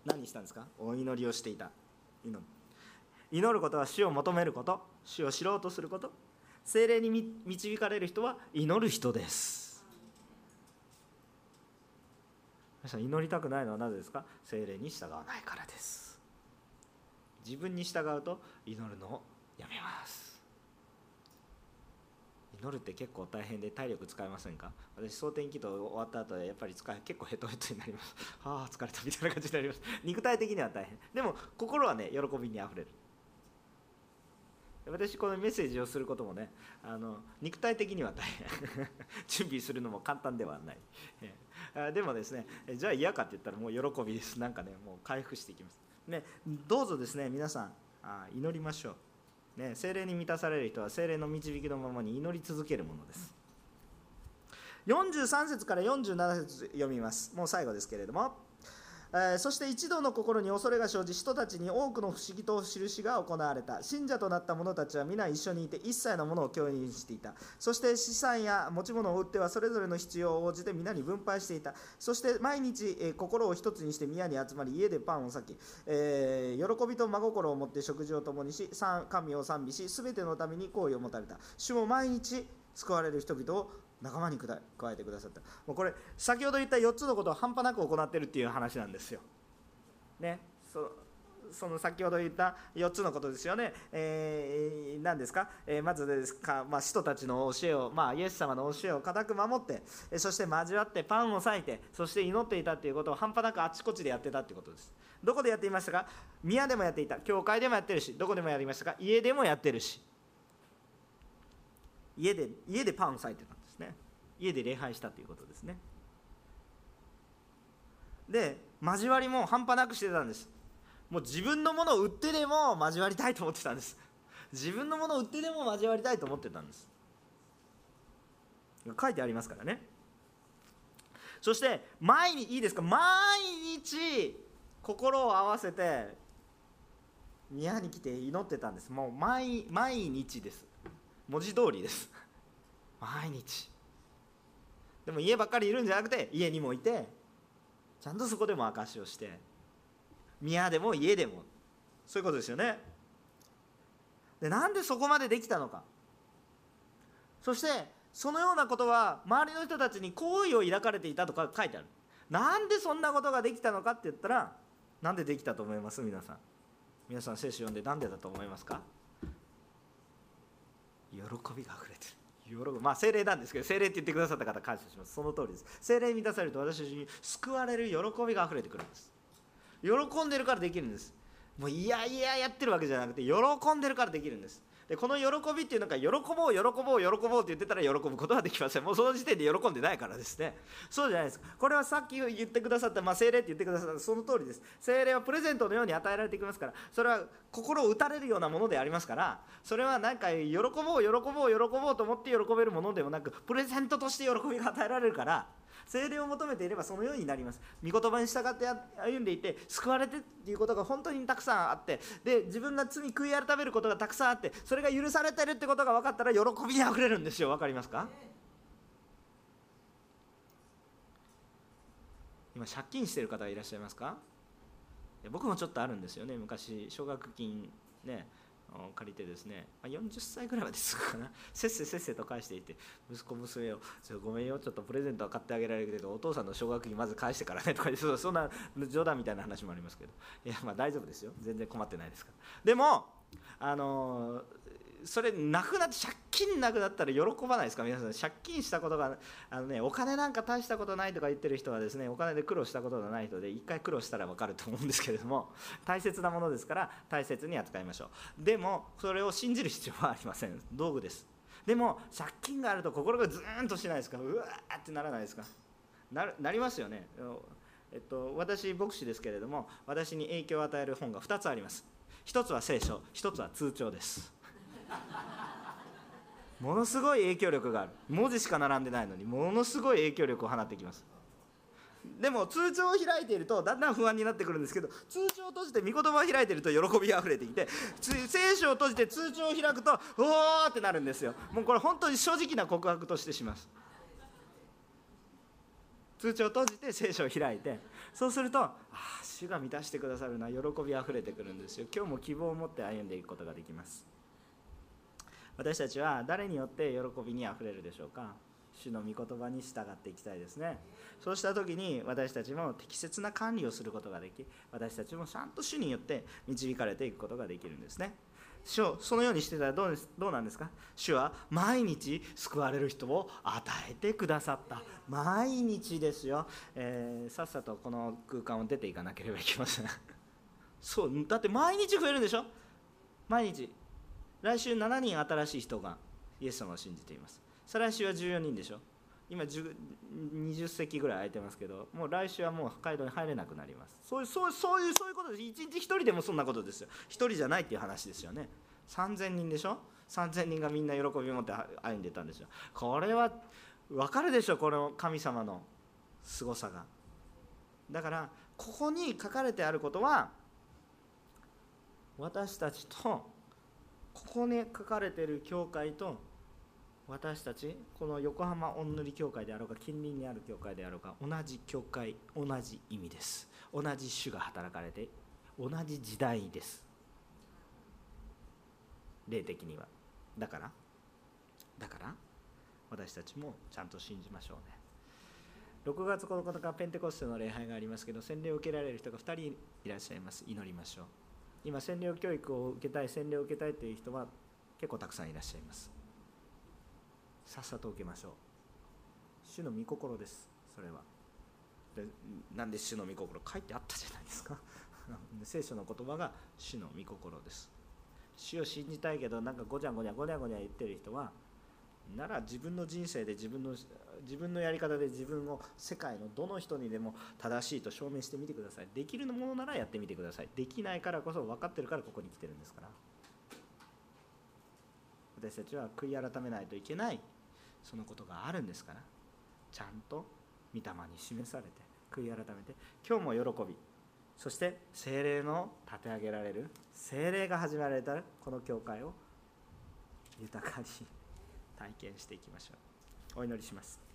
何したんですか？お祈りをしていた。祈る。祈ることは死を求めること。死を知ろうとすること。精霊に導かれる人は祈る人です。祈りたくないのはなぜですか？精霊に従わないからです。自分に従うと祈るのをやめます。祈るって結構大変で体力使いませんか？私蒼天祈祷終わった後でやっぱり使い結構ヘトヘトになります。ああ疲れたみたいな感じになります。肉体的には大変。でも心はね喜びにあふれる。私このメッセージをすることもねあの肉体的には大変。準備するのも簡単ではない。でもですねじゃあ嫌かって言ったらもう喜びです。なんかねもう回復していきます。ねどうぞですね皆さんあ祈りましょう。ね、精霊に満たされる人は精霊の導きのままに祈り続けるものです。43節から47節読みます。もう最後ですけれども。えそして一度の心に恐れが生じ人たちに多くの不思議と印が行われた。信者となった者たちは皆一緒にいて一切のものを共有していた。そして資産や持ち物を売ってはそれぞれの必要を応じて皆に分配していた。そして毎日、え心を一つにして宮に集まり家でパンを裂き、えー、喜びと真心を持って食事を共にし神を賛美し全てのために好意を持たれた。主も毎日救われる人々を仲間に加えてくださった。もうこれ先ほど言った4つのことを半端なく行ってるっていう話なんですよ。ね。その先ほど言った4つのことですよね、えー、何ですか、えー、まずですか、まあ、使徒たちの教えを、まあ、イエス様の教えを固く守って、そして交わってパンを裂いて、そして祈っていたということを半端なくあちこちでやってたということです。どこでやっていましたか？宮でもやっていた、教会でもやってるし、どこでもやりましたか？家でもやってるし、家で家でパンを裂いてた。家で礼拝したということですね。で交わりも半端なくしてたんです。もう自分のものを売ってでも交わりたいと思ってたんです。自分のものを売ってでも交わりたいと思ってたんです。書いてありますからね。そして毎日いいですか？毎日心を合わせて宮に来て祈ってたんです。もう毎毎日です。文字通りです。毎日。でも家ばっかりいるんじゃなくて家にもいてちゃんとそこでも証しをして宮でも家でもそういうことですよね。でなんでそこまでできたのか。そしてそのようなことは周りの人たちに好意を抱かれていたとか書いてある。なんでそんなことができたのかって言ったらなんでできたと思います？皆さん。皆さん聖書読んで何でだと思いますか？喜びが溢れてる。喜ぶ。まあ精霊なんですけど精霊って言ってくださった方感謝します。その通りです。精霊に満たされると私たちに救われる喜びが溢れてくるんです。喜んでるからできるんです。もういやいややってるわけじゃなくて喜んでるからできるんです。でこの喜びっていうのが喜ぼう喜ぼう喜ぼうって言ってたら喜ぶことはできません。もうその時点で喜んでないからですね。そうじゃないです。かこれはさっき言ってくださった、まあ、精霊って言ってくださったその通りです。精霊はプレゼントのように与えられてきますからそれは心を打たれるようなものでありますからそれは何か喜ぼう喜ぼう喜ぼうと思って喜べるものでもなくプレゼントとして喜びが与えられるから精霊を求めていればそのようになります。御言葉に従って歩んでいて救われてっていうことが本当にたくさんあってで自分が罪悔い改めることがたくさんあってそれが許されてるってことが分かったら喜びにあふれるんですよ。分かりますか？今借金してる方いらっしゃいますか？僕もちょっとあるんですよね。昔奨学金ね借りてですね40歳ぐらいまですぐかな。せっせせっせと返していて息子娘を「ごめんよちょっとプレゼントは買ってあげられるけどお父さんの奨学金まず返してからね」とかそそんな冗談みたいな話もありますけど。いやまあ大丈夫ですよ。全然困ってないですから。でもあのそれなくなって借金なくなったら喜ばないですか？皆さん借金したことがあのねお金なんか大したことないとか言ってる人はですねお金で苦労したことがない人で一回苦労したら分かると思うんですけれども 大切なものですから大切に扱いましょう。でもそれを信じる必要はありません。道具です。でも借金があると心がズーンとしないですか？うわーってならないですか？なりますよね。えっと、私牧師ですけれども私に影響を与える本が2つあります。1つは聖書1つは通帳です。ものすごい影響力がある。文字しか並んでないのにものすごい影響力を放ってきます。でも通帳を開いているとだんだん不安になってくるんですけど通帳を閉じて御言葉を開いていると喜びあふれてきて聖書を閉じて通帳を開くとおおってなるんですよ。もうこれ本当に正直な告白としてします。通帳を閉じて聖書を開いてそうするとああ主が満たしてくださるな喜びあふれてくるんですよ。今日も希望を持って歩んでいくことができます。私たちは誰によって喜びにあふれるでしょうか？主の御言葉に従っていきたいですね。そうした時に私たちも適切な管理をすることができ私たちもちゃんと主によって導かれていくことができるんですね。主をそのようにしてたらどうですどうなんですか？主は毎日救われる人を与えてくださった。毎日ですよ、えー、さっさとこの空間を出ていかなければいけません。そうだって毎日増えるんでしょ？毎日。来週7人新しい人がイエス様を信じています。再来週は14人でしょ。今20席ぐらい空いてますけどもう来週はもう街道に入れなくなります。そういうそうそういうそういうことです。1日1人でもそんなことですよ。1人じゃないっていう話ですよね。3000人でしょ。3000人がみんな喜びを持って歩んでたんですよ。これは分かるでしょこの神様の凄さが。だからここに書かれてあることは私たちとここに書かれている教会と私たちこの横浜おんぬり教会であろうか近隣にある教会であろうか同じ教会同じ意味です。同じ種が働かれて同じ時代です。霊的には。だからだから私たちもちゃんと信じましょうね。6月9日ペンテコステの礼拝がありますけど洗礼を受けられる人が2人いらっしゃいます。祈りましょう。今洗礼教育を受けたい占領を受けたいという人は結構たくさんいらっしゃいます。さっさと受けましょう。主の御心です。それは。でなんで主の御心書いてあったじゃないですか。聖書の言葉が主の御心です。主を信じたいけどなんかごちゃごちゃごちゃごちゃ言ってる人はなら自分の人生で自分の自分のやり方で自分を世界のどの人にでも正しいと証明してみてください。できるものならやってみてください。できないからこそ分かってるからここに来てるんですから。私たちは悔い改めないといけないそのことがあるんですから。ちゃんと御霊に示されて悔い改めて今日も喜びそして精霊の立て上げられる精霊が始められたこの教会を豊かに体験していきましょう。お祈りします。